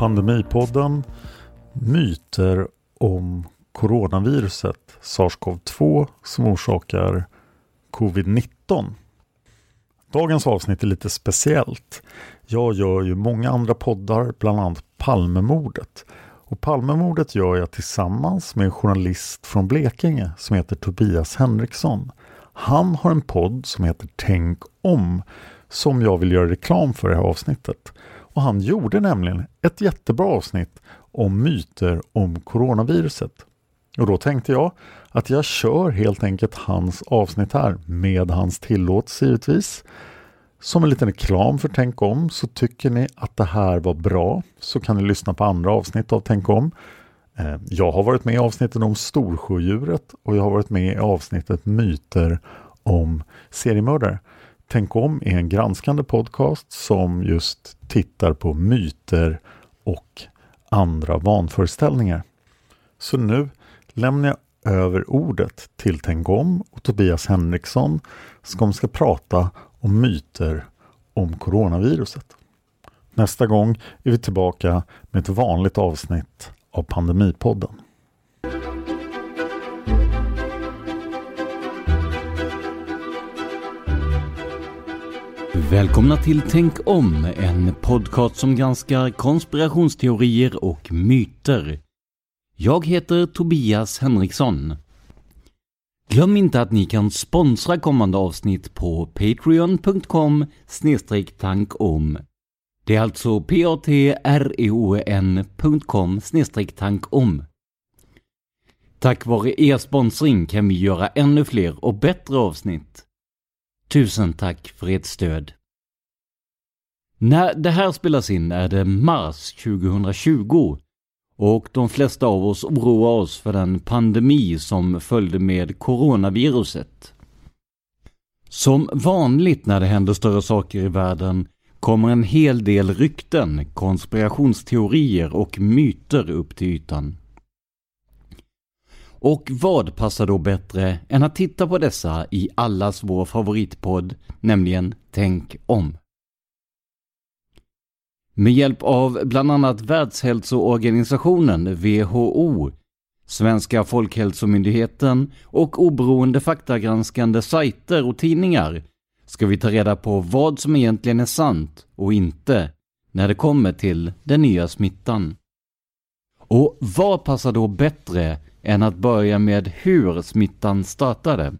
Pandemipodden Myter om coronaviruset SARS-CoV-2 som orsakar covid-19. Dagens avsnitt är lite speciellt. Jag gör ju många andra poddar, bland annat Palmemordet. Och Palmemordet gör jag tillsammans med en journalist från Blekinge som heter Tobias Henriksson. Han har en podd som heter Tänk om som jag vill göra reklam för i det här avsnittet. Och han gjorde nämligen ett jättebra avsnitt om myter om coronaviruset. Och då tänkte jag att jag kör helt enkelt hans avsnitt här med hans tillåtelse givetvis. Som en liten reklam för Tänk om så tycker ni att det här var bra så kan ni lyssna på andra avsnitt av Tänk om. Eh, jag har varit med i avsnitten om Storsjödjuret och jag har varit med i avsnittet Myter om seriemördare. Tänk om är en granskande podcast som just tittar på myter och andra vanföreställningar. Så nu lämnar jag över ordet till Tänk om och Tobias Henriksson som ska prata om myter om coronaviruset. Nästa gång är vi tillbaka med ett vanligt avsnitt av Pandemipodden. Välkomna till Tänk om, en podcast som granskar konspirationsteorier och myter. Jag heter Tobias Henriksson. Glöm inte att ni kan sponsra kommande avsnitt på patreon.com tankom. Det är alltså patreon.com tankom. Tack vare er sponsring kan vi göra ännu fler och bättre avsnitt. Tusen tack för ert stöd. När det här spelas in är det mars 2020 och de flesta av oss oroar oss för den pandemi som följde med coronaviruset. Som vanligt när det händer större saker i världen kommer en hel del rykten, konspirationsteorier och myter upp till ytan. Och vad passar då bättre än att titta på dessa i allas vår favoritpodd, nämligen Tänk om. Med hjälp av bland annat Världshälsoorganisationen, WHO, Svenska Folkhälsomyndigheten och oberoende faktagranskande sajter och tidningar ska vi ta reda på vad som egentligen är sant och inte när det kommer till den nya smittan. Och vad passar då bättre än att börja med hur smittan startade?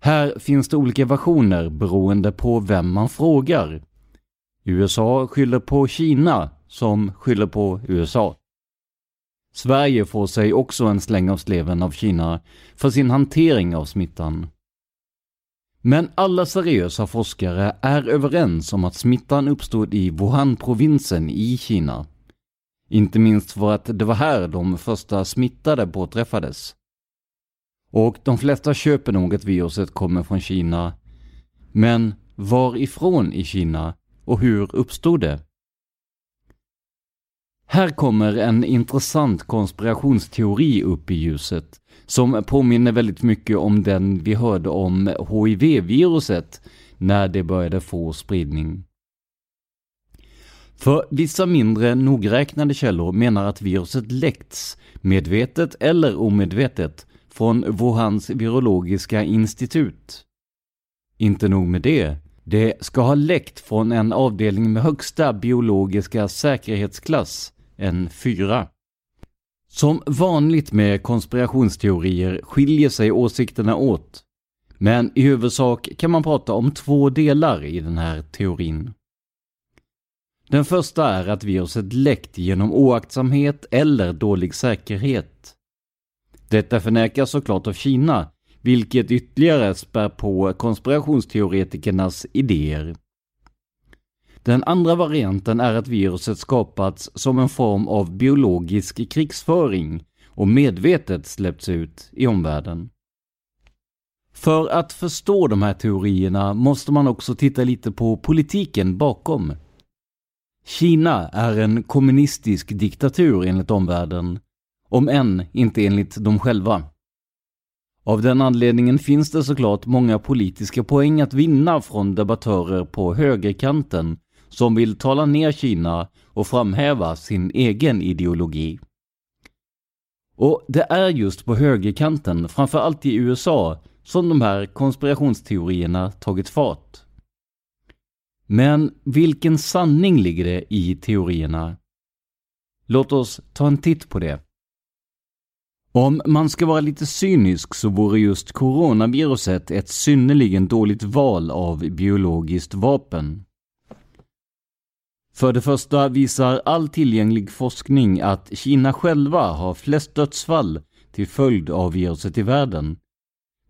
Här finns det olika versioner beroende på vem man frågar. USA skyller på Kina som skyller på USA. Sverige får sig också en släng av sleven av Kina för sin hantering av smittan. Men alla seriösa forskare är överens om att smittan uppstod i Wuhan-provinsen i Kina. Inte minst för att det var här de första smittade påträffades. Och de flesta köper nog att viruset kommer från Kina. Men varifrån i Kina och hur uppstod det? Här kommer en intressant konspirationsteori upp i ljuset som påminner väldigt mycket om den vi hörde om HIV-viruset när det började få spridning. För vissa mindre nogräknade källor menar att viruset läckts, medvetet eller omedvetet, från Wuhans virologiska institut. Inte nog med det, det ska ha läckt från en avdelning med högsta biologiska säkerhetsklass, en 4. Som vanligt med konspirationsteorier skiljer sig åsikterna åt. Men i huvudsak kan man prata om två delar i den här teorin. Den första är att viruset läckt genom oaktsamhet eller dålig säkerhet. Detta förnekas såklart av Kina, vilket ytterligare spär på konspirationsteoretikernas idéer. Den andra varianten är att viruset skapats som en form av biologisk krigsföring och medvetet släppts ut i omvärlden. För att förstå de här teorierna måste man också titta lite på politiken bakom. Kina är en kommunistisk diktatur enligt omvärlden, om än inte enligt dem själva. Av den anledningen finns det såklart många politiska poäng att vinna från debattörer på högerkanten som vill tala ner Kina och framhäva sin egen ideologi. Och det är just på högerkanten, framförallt i USA, som de här konspirationsteorierna tagit fart. Men vilken sanning ligger det i teorierna? Låt oss ta en titt på det. Om man ska vara lite cynisk så vore just coronaviruset ett synnerligen dåligt val av biologiskt vapen. För det första visar all tillgänglig forskning att Kina själva har flest dödsfall till följd av viruset i världen.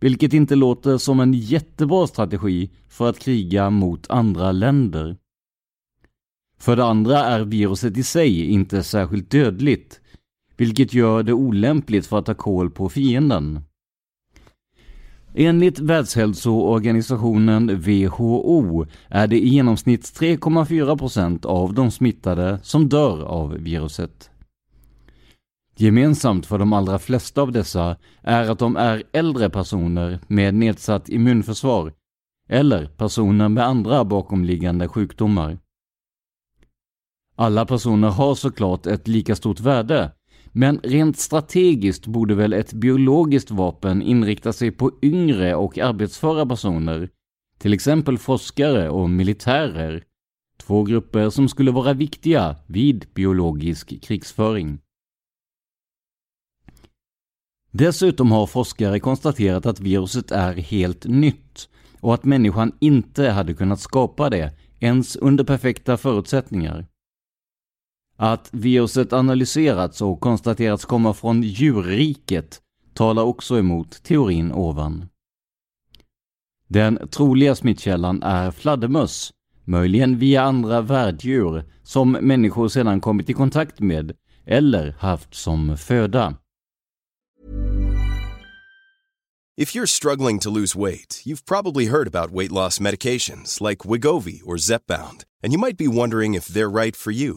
Vilket inte låter som en jättebra strategi för att kriga mot andra länder. För det andra är viruset i sig inte särskilt dödligt, vilket gör det olämpligt för att ta koll på fienden. Enligt Världshälsoorganisationen WHO är det i genomsnitt 3,4% av de smittade som dör av viruset. Gemensamt för de allra flesta av dessa är att de är äldre personer med nedsatt immunförsvar eller personer med andra bakomliggande sjukdomar. Alla personer har såklart ett lika stort värde men rent strategiskt borde väl ett biologiskt vapen inrikta sig på yngre och arbetsföra personer, till exempel forskare och militärer, två grupper som skulle vara viktiga vid biologisk krigsföring. Dessutom har forskare konstaterat att viruset är helt nytt och att människan inte hade kunnat skapa det ens under perfekta förutsättningar. Att viruset analyserats och konstaterats komma från djurriket talar också emot teorin ovan. Den troliga smittkällan är fladdermöss, möjligen via andra värddjur som människor sedan kommit i kontakt med eller haft som föda. If you're struggling to lose weight, you've probably heard about weight loss medications like Wigovi or Zepbound, and you might be wondering if they're right for you.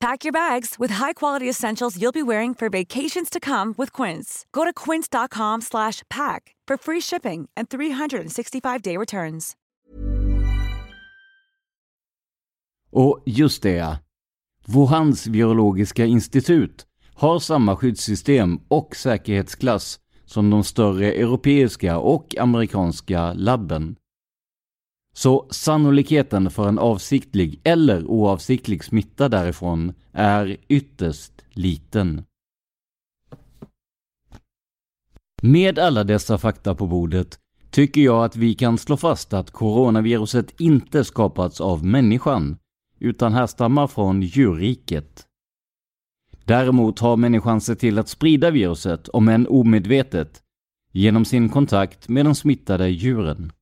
Pack your bags with high-quality essentials you'll be wearing for vacations to come with Quince. Go to quince.com slash pack for free shipping and 365-day returns. Och just det, Wuhans Biologiska institut har samma skyddssystem och säkerhetsklass som de större europeiska och amerikanska labben. Så sannolikheten för en avsiktlig eller oavsiktlig smitta därifrån är ytterst liten. Med alla dessa fakta på bordet tycker jag att vi kan slå fast att coronaviruset inte skapats av människan, utan härstammar från djurriket. Däremot har människan sett till att sprida viruset, om än omedvetet, genom sin kontakt med de smittade djuren.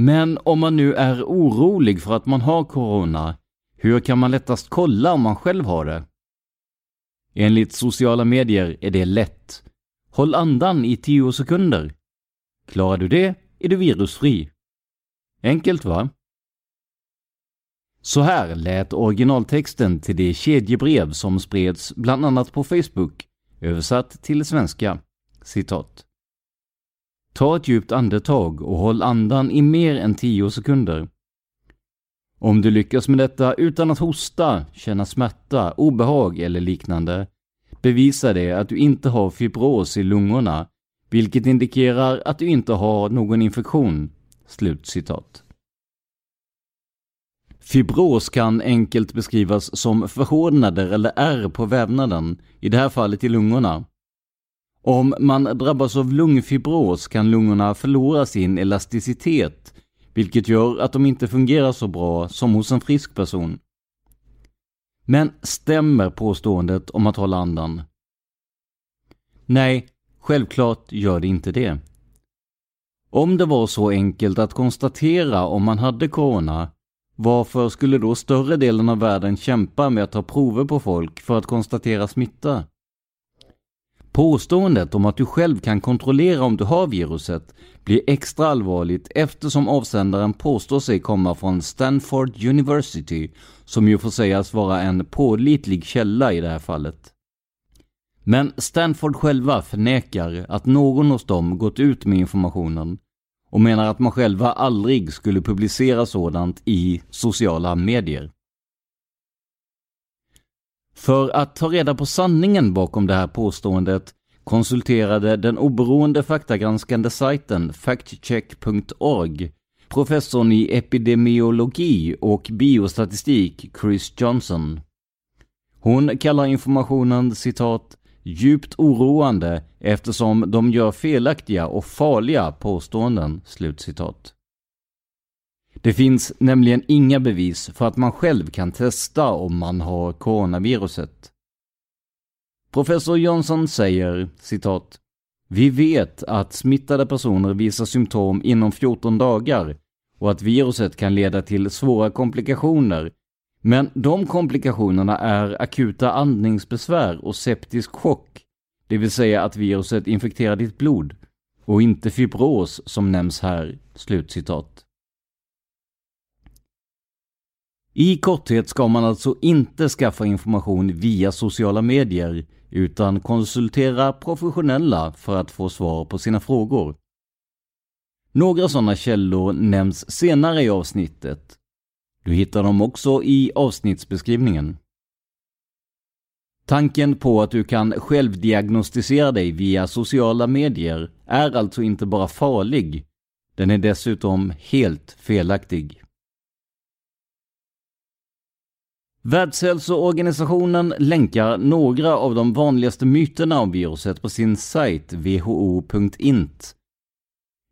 Men om man nu är orolig för att man har corona, hur kan man lättast kolla om man själv har det? Enligt sociala medier är det lätt. Håll andan i 10 sekunder. Klarar du det är du virusfri. Enkelt va? Så här lät originaltexten till det kedjebrev som spreds bland annat på Facebook, översatt till svenska. Citat. Ta ett djupt andetag och håll andan i mer än 10 sekunder. Om du lyckas med detta utan att hosta, känna smärta, obehag eller liknande bevisar det att du inte har fibros i lungorna, vilket indikerar att du inte har någon infektion. Slutcitat. Fibros kan enkelt beskrivas som förhårdnader eller ärr på vävnaden, i det här fallet i lungorna. Om man drabbas av lungfibros kan lungorna förlora sin elasticitet, vilket gör att de inte fungerar så bra som hos en frisk person. Men stämmer påståendet om att hålla andan? Nej, självklart gör det inte det. Om det var så enkelt att konstatera om man hade corona, varför skulle då större delen av världen kämpa med att ta prover på folk för att konstatera smitta? Påståendet om att du själv kan kontrollera om du har viruset blir extra allvarligt eftersom avsändaren påstår sig komma från Stanford University, som ju får sägas vara en pålitlig källa i det här fallet. Men Stanford själva förnekar att någon hos dem gått ut med informationen och menar att man själva aldrig skulle publicera sådant i sociala medier. För att ta reda på sanningen bakom det här påståendet konsulterade den oberoende faktagranskande sajten factcheck.org professorn i epidemiologi och biostatistik Chris Johnson. Hon kallar informationen citat djupt oroande eftersom de gör felaktiga och farliga påståenden. Slutcitat. Det finns nämligen inga bevis för att man själv kan testa om man har coronaviruset. Professor Johnson säger citat Vi vet att smittade personer visar symptom inom 14 dagar och att viruset kan leda till svåra komplikationer. Men de komplikationerna är akuta andningsbesvär och septisk chock, det vill säga att viruset infekterar ditt blod, och inte fibros som nämns här." Slutcitat. I korthet ska man alltså inte skaffa information via sociala medier utan konsultera professionella för att få svar på sina frågor. Några sådana källor nämns senare i avsnittet. Du hittar dem också i avsnittsbeskrivningen. Tanken på att du kan självdiagnostisera dig via sociala medier är alltså inte bara farlig, den är dessutom helt felaktig. Världshälsoorganisationen länkar några av de vanligaste myterna om viruset på sin sajt who.int.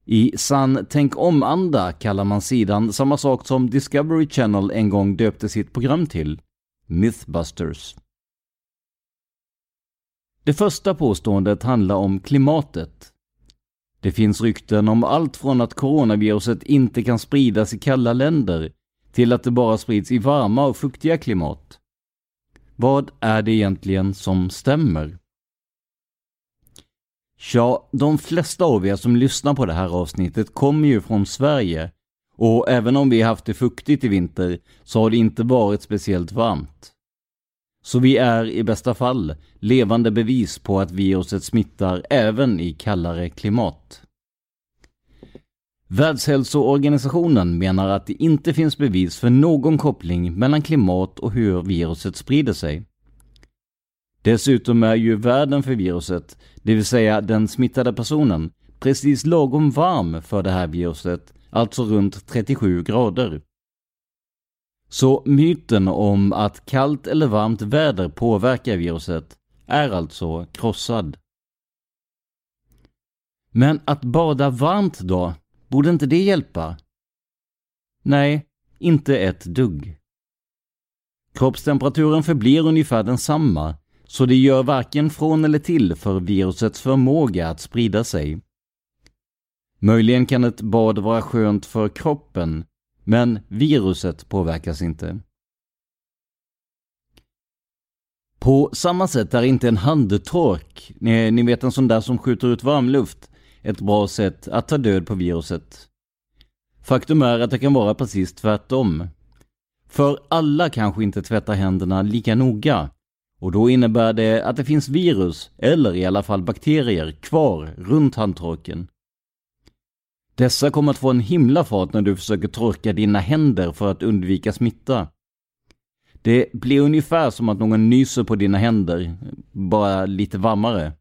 I sann tänk om-anda kallar man sidan samma sak som Discovery Channel en gång döpte sitt program till, Mythbusters. Det första påståendet handlar om klimatet. Det finns rykten om allt från att coronaviruset inte kan spridas i kalla länder till att det bara sprids i varma och fuktiga klimat. Vad är det egentligen som stämmer? Ja, de flesta av er som lyssnar på det här avsnittet kommer ju från Sverige och även om vi haft det fuktigt i vinter så har det inte varit speciellt varmt. Så vi är i bästa fall levande bevis på att viruset smittar även i kallare klimat. Världshälsoorganisationen menar att det inte finns bevis för någon koppling mellan klimat och hur viruset sprider sig. Dessutom är ju världen för viruset, det vill säga den smittade personen, precis lagom varm för det här viruset, alltså runt 37 grader. Så myten om att kallt eller varmt väder påverkar viruset är alltså krossad. Men att bada varmt då? Borde inte det hjälpa? Nej, inte ett dugg. Kroppstemperaturen förblir ungefär densamma, så det gör varken från eller till för virusets förmåga att sprida sig. Möjligen kan ett bad vara skönt för kroppen, men viruset påverkas inte. På samma sätt är inte en handtork, ni vet en sån där som skjuter ut varmluft, ett bra sätt att ta död på viruset. Faktum är att det kan vara precis tvärtom. För alla kanske inte tvättar händerna lika noga. Och då innebär det att det finns virus, eller i alla fall bakterier, kvar runt handtorken. Dessa kommer att få en himla fart när du försöker torka dina händer för att undvika smitta. Det blir ungefär som att någon nyser på dina händer, bara lite varmare.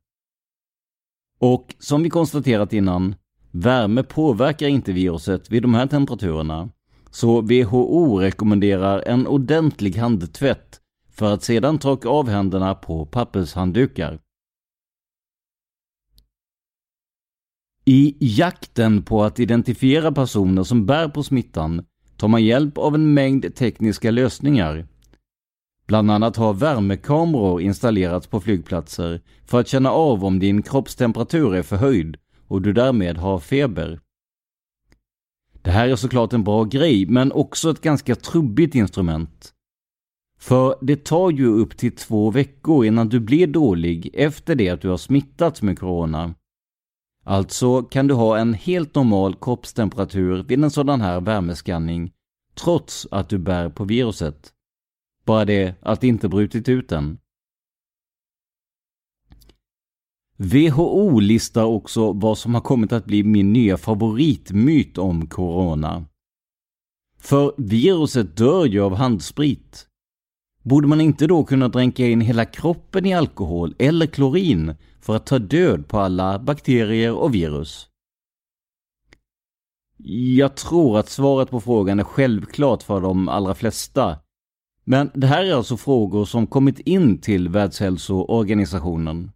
Och som vi konstaterat innan, värme påverkar inte viruset vid de här temperaturerna. Så WHO rekommenderar en ordentlig handtvätt för att sedan torka av händerna på pappershanddukar. I jakten på att identifiera personer som bär på smittan tar man hjälp av en mängd tekniska lösningar. Bland annat har värmekameror installerats på flygplatser för att känna av om din kroppstemperatur är förhöjd och du därmed har feber. Det här är såklart en bra grej, men också ett ganska trubbigt instrument. För det tar ju upp till två veckor innan du blir dålig efter det att du har smittats med corona. Alltså kan du ha en helt normal kroppstemperatur vid en sådan här värmeskanning trots att du bär på viruset. Bara det att det inte brutit ut än. WHO listar också vad som har kommit att bli min nya favoritmyt om corona. För viruset dör ju av handsprit. Borde man inte då kunna dränka in hela kroppen i alkohol eller klorin för att ta död på alla bakterier och virus? Jag tror att svaret på frågan är självklart för de allra flesta. Men det här är alltså frågor som kommit in till Världshälsoorganisationen.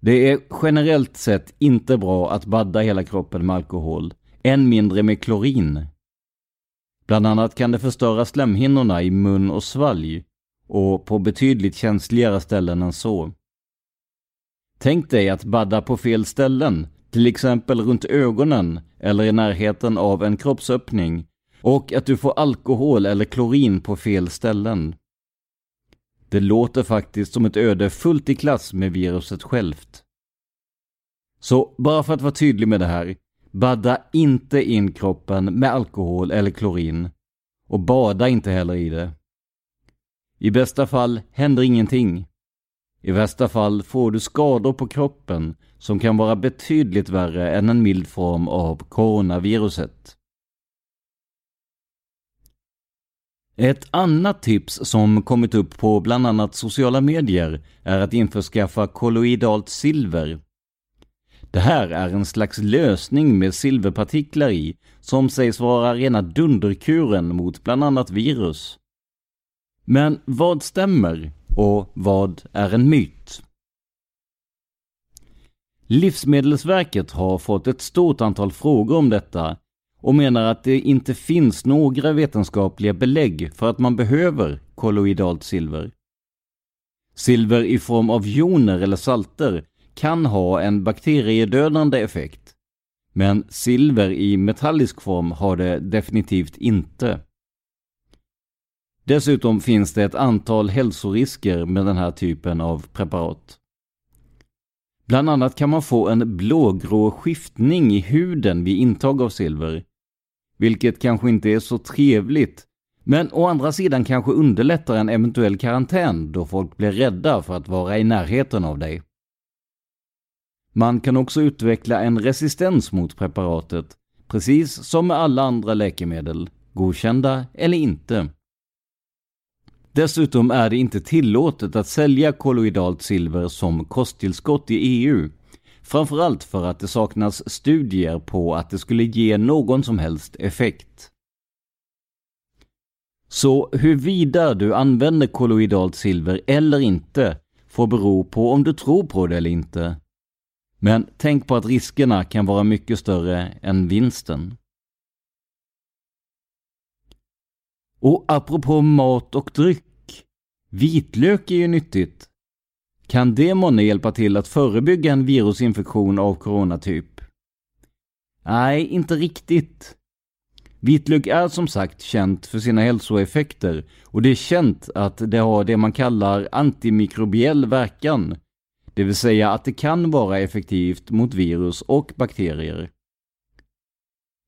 Det är generellt sett inte bra att badda hela kroppen med alkohol, än mindre med klorin. Bland annat kan det förstöra slemhinnorna i mun och svalg och på betydligt känsligare ställen än så. Tänk dig att badda på fel ställen, till exempel runt ögonen eller i närheten av en kroppsöppning och att du får alkohol eller klorin på fel ställen. Det låter faktiskt som ett öde fullt i klass med viruset självt. Så bara för att vara tydlig med det här, badda inte in kroppen med alkohol eller klorin. Och bada inte heller i det. I bästa fall händer ingenting. I värsta fall får du skador på kroppen som kan vara betydligt värre än en mild form av coronaviruset. Ett annat tips som kommit upp på bland annat sociala medier är att införskaffa kolloidalt silver. Det här är en slags lösning med silverpartiklar i som sägs vara rena dunderkuren mot bland annat virus. Men vad stämmer och vad är en myt? Livsmedelsverket har fått ett stort antal frågor om detta och menar att det inte finns några vetenskapliga belägg för att man behöver kolloidalt silver. Silver i form av joner eller salter kan ha en bakteriedödande effekt. Men silver i metallisk form har det definitivt inte. Dessutom finns det ett antal hälsorisker med den här typen av preparat. Bland annat kan man få en blågrå skiftning i huden vid intag av silver, vilket kanske inte är så trevligt, men å andra sidan kanske underlättar en eventuell karantän då folk blir rädda för att vara i närheten av dig. Man kan också utveckla en resistens mot preparatet, precis som med alla andra läkemedel, godkända eller inte. Dessutom är det inte tillåtet att sälja kolloidalt silver som kosttillskott i EU. Framförallt för att det saknas studier på att det skulle ge någon som helst effekt. Så huruvida du använder kolloidalt silver eller inte får bero på om du tror på det eller inte. Men tänk på att riskerna kan vara mycket större än vinsten. Och apropå mat och dryck. Vitlök är ju nyttigt. Kan det månne hjälpa till att förebygga en virusinfektion av coronatyp? Nej, inte riktigt. Vitlök är som sagt känt för sina hälsoeffekter och det är känt att det har det man kallar antimikrobiell verkan. Det vill säga att det kan vara effektivt mot virus och bakterier.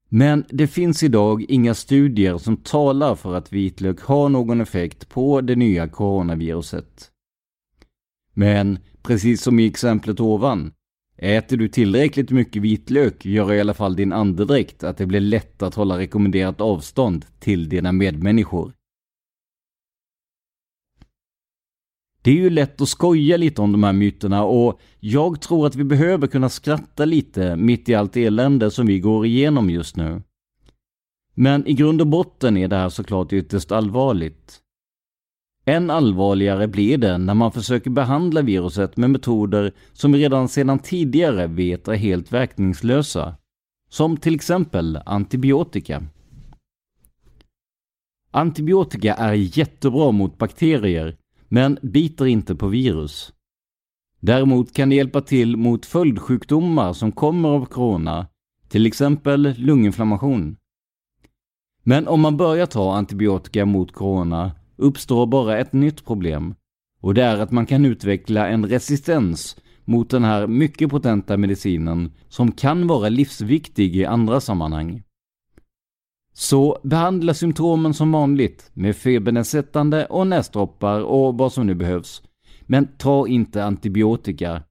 Men det finns idag inga studier som talar för att vitlök har någon effekt på det nya coronaviruset. Men precis som i exemplet ovan, äter du tillräckligt mycket vitlök gör i alla fall din andedräkt att det blir lätt att hålla rekommenderat avstånd till dina medmänniskor. Det är ju lätt att skoja lite om de här myterna och jag tror att vi behöver kunna skratta lite mitt i allt elände som vi går igenom just nu. Men i grund och botten är det här såklart ytterst allvarligt. Än allvarligare blir det när man försöker behandla viruset med metoder som vi redan sedan tidigare vet är helt verkningslösa. Som till exempel antibiotika. Antibiotika är jättebra mot bakterier men biter inte på virus. Däremot kan det hjälpa till mot följdsjukdomar som kommer av corona, till exempel lunginflammation. Men om man börjar ta antibiotika mot corona uppstår bara ett nytt problem och det är att man kan utveckla en resistens mot den här mycket potenta medicinen som kan vara livsviktig i andra sammanhang. Så behandla symptomen som vanligt med febernedsättande och näsdroppar och vad som nu behövs. Men ta inte antibiotika,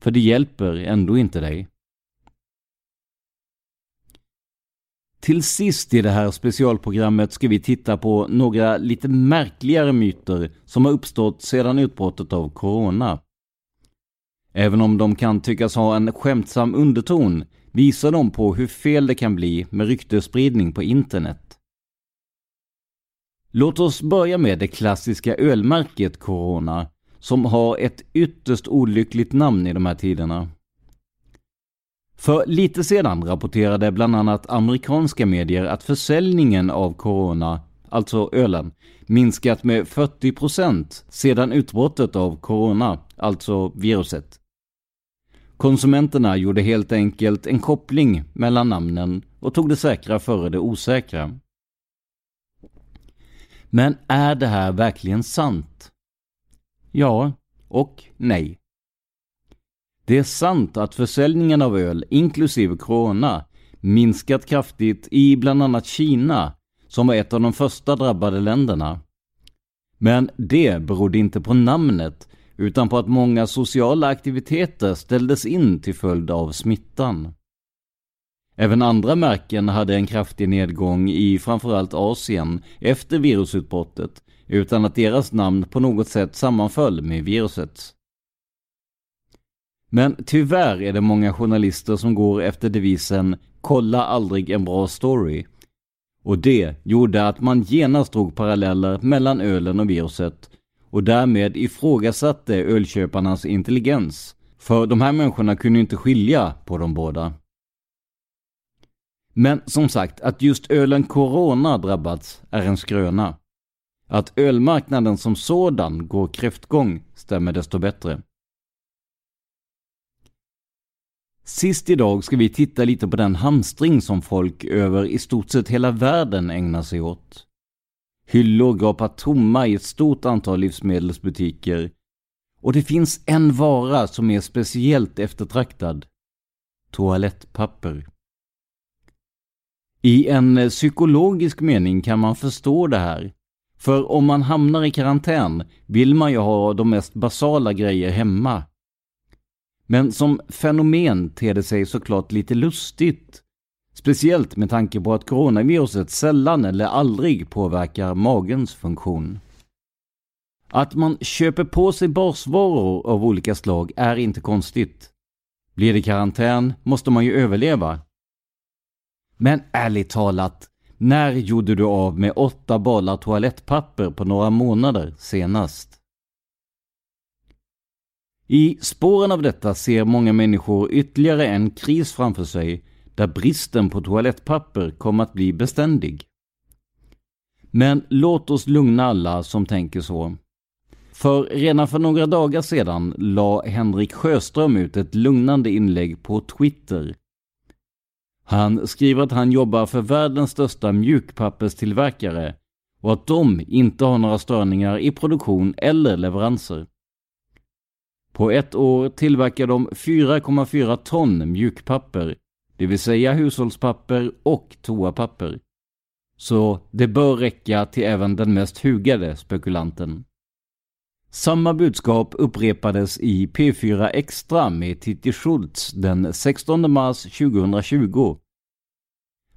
för det hjälper ändå inte dig. Till sist i det här specialprogrammet ska vi titta på några lite märkligare myter som har uppstått sedan utbrottet av Corona. Även om de kan tyckas ha en skämtsam underton visar de på hur fel det kan bli med ryktesspridning på internet. Låt oss börja med det klassiska ölmärket Corona, som har ett ytterst olyckligt namn i de här tiderna. För lite sedan rapporterade bland annat amerikanska medier att försäljningen av Corona, alltså ölen, minskat med 40% sedan utbrottet av Corona, alltså viruset. Konsumenterna gjorde helt enkelt en koppling mellan namnen och tog det säkra före det osäkra. Men är det här verkligen sant? Ja och nej. Det är sant att försäljningen av öl, inklusive Corona, minskat kraftigt i bland annat Kina, som var ett av de första drabbade länderna. Men det berodde inte på namnet, utan på att många sociala aktiviteter ställdes in till följd av smittan. Även andra märken hade en kraftig nedgång i framförallt Asien efter virusutbrottet utan att deras namn på något sätt sammanföll med virusets. Men tyvärr är det många journalister som går efter devisen “kolla aldrig en bra story” och det gjorde att man genast drog paralleller mellan ölen och viruset och därmed ifrågasatte ölköparnas intelligens. För de här människorna kunde inte skilja på de båda. Men som sagt, att just ölen Corona drabbats är en skröna. Att ölmarknaden som sådan går kräftgång stämmer desto bättre. Sist idag ska vi titta lite på den hamstring som folk över i stort sett hela världen ägnar sig åt. Hyllor gapar tomma i ett stort antal livsmedelsbutiker och det finns en vara som är speciellt eftertraktad. Toalettpapper. I en psykologisk mening kan man förstå det här. För om man hamnar i karantän vill man ju ha de mest basala grejer hemma. Men som fenomen ter det sig såklart lite lustigt. Speciellt med tanke på att coronaviruset sällan eller aldrig påverkar magens funktion. Att man köper på sig basvaror av olika slag är inte konstigt. Blir det karantän måste man ju överleva. Men ärligt talat, när gjorde du av med åtta balar toalettpapper på några månader senast? I spåren av detta ser många människor ytterligare en kris framför sig där bristen på toalettpapper kommer att bli beständig. Men låt oss lugna alla som tänker så. För redan för några dagar sedan la Henrik Sjöström ut ett lugnande inlägg på Twitter. Han skriver att han jobbar för världens största mjukpapperstillverkare och att de inte har några störningar i produktion eller leveranser. På ett år tillverkar de 4,4 ton mjukpapper, det vill säga hushållspapper och toapapper. Så det bör räcka till även den mest hugade spekulanten. Samma budskap upprepades i P4 Extra med Titti Schultz den 16 mars 2020.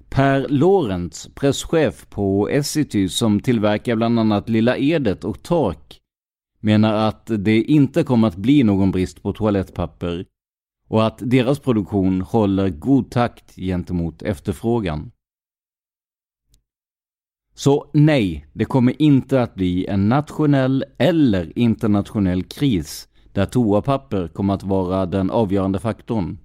Per Lorentz, presschef på Essity som tillverkar bland annat Lilla Edet och Tork, menar att det inte kommer att bli någon brist på toalettpapper och att deras produktion håller god takt gentemot efterfrågan. Så nej, det kommer inte att bli en nationell eller internationell kris där toapapper kommer att vara den avgörande faktorn.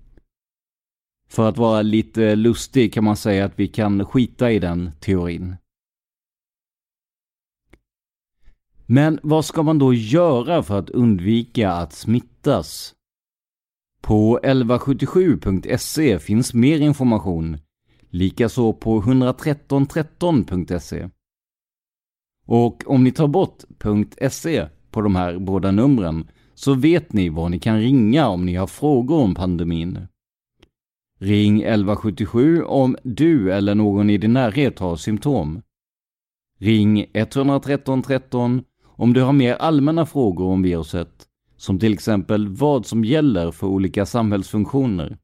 För att vara lite lustig kan man säga att vi kan skita i den teorin. Men vad ska man då göra för att undvika att smittas? På 1177.se finns mer information, likaså på 11313.se. Och om ni tar bort .se på de här båda numren så vet ni var ni kan ringa om ni har frågor om pandemin. Ring 1177 om du eller någon i din närhet har symptom. Ring 113 13 om du har mer allmänna frågor om viruset, som till exempel vad som gäller för olika samhällsfunktioner.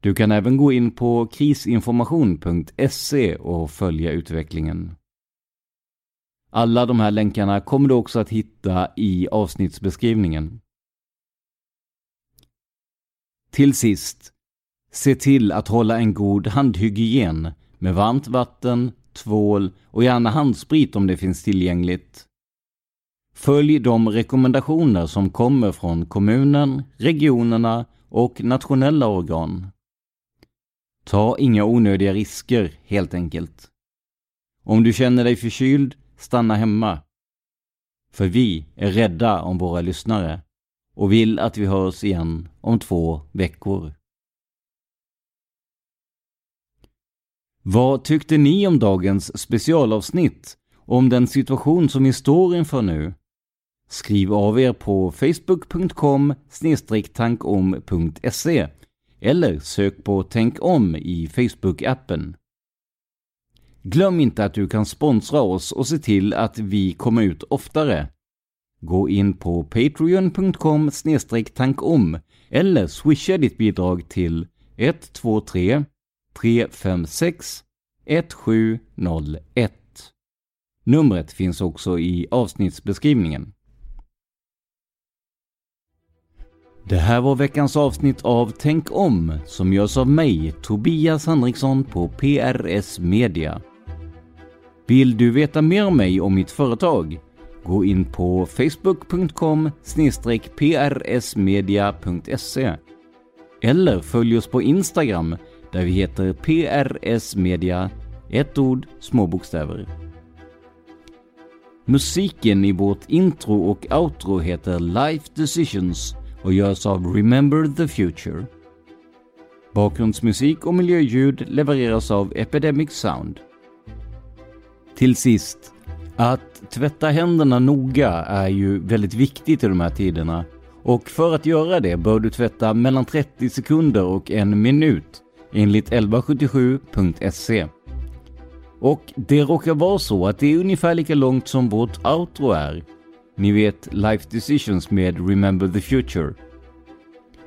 Du kan även gå in på krisinformation.se och följa utvecklingen. Alla de här länkarna kommer du också att hitta i avsnittsbeskrivningen. Till sist, se till att hålla en god handhygien med varmt vatten, tvål och gärna handsprit om det finns tillgängligt. Följ de rekommendationer som kommer från kommunen, regionerna och nationella organ. Ta inga onödiga risker, helt enkelt. Om du känner dig förkyld, stanna hemma. För vi är rädda om våra lyssnare och vill att vi hörs igen om två veckor. Vad tyckte ni om dagens specialavsnitt? Om den situation som vi står inför nu? Skriv av er på facebook.com tankom.se eller sök på Tänk om i Facebook-appen. Glöm inte att du kan sponsra oss och se till att vi kommer ut oftare. Gå in på patreon.com tankom eller swisha ditt bidrag till 123 356 1701. Numret finns också i avsnittsbeskrivningen. Det här var veckans avsnitt av Tänk om som görs av mig, Tobias Henriksson på PRS Media. Vill du veta mer om mig och mitt företag? Gå in på facebook.com prsmedia.se eller följ oss på Instagram där vi heter PRS Media, ett ord, små bokstäver. Musiken i vårt intro och outro heter Life Decisions och görs av Remember the Future. Bakgrundsmusik och miljöljud levereras av Epidemic Sound. Till sist, att tvätta händerna noga är ju väldigt viktigt i de här tiderna. Och för att göra det bör du tvätta mellan 30 sekunder och en minut enligt 1177.se. Och det råkar vara så att det är ungefär lika långt som vårt outro är. Ni vet Life Decisions med Remember the Future.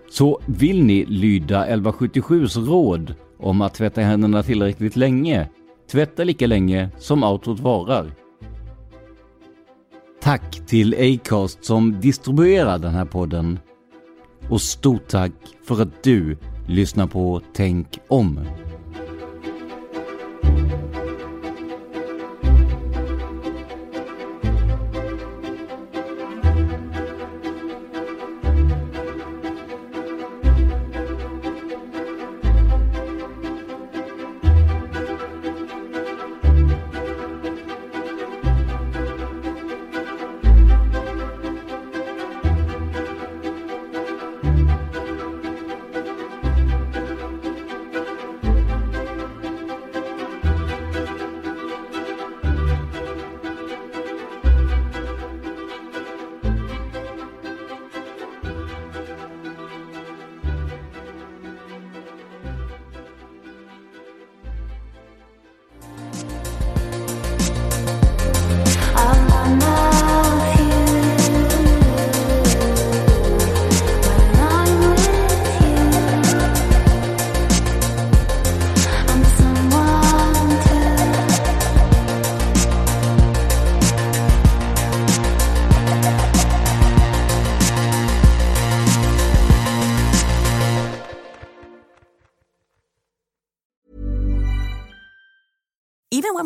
Så vill ni lyda 1177s råd om att tvätta händerna tillräckligt länge, tvätta lika länge som outrot varar. Tack till Acast som distribuerar den här podden. Och stort tack för att du lyssnar på Tänk om.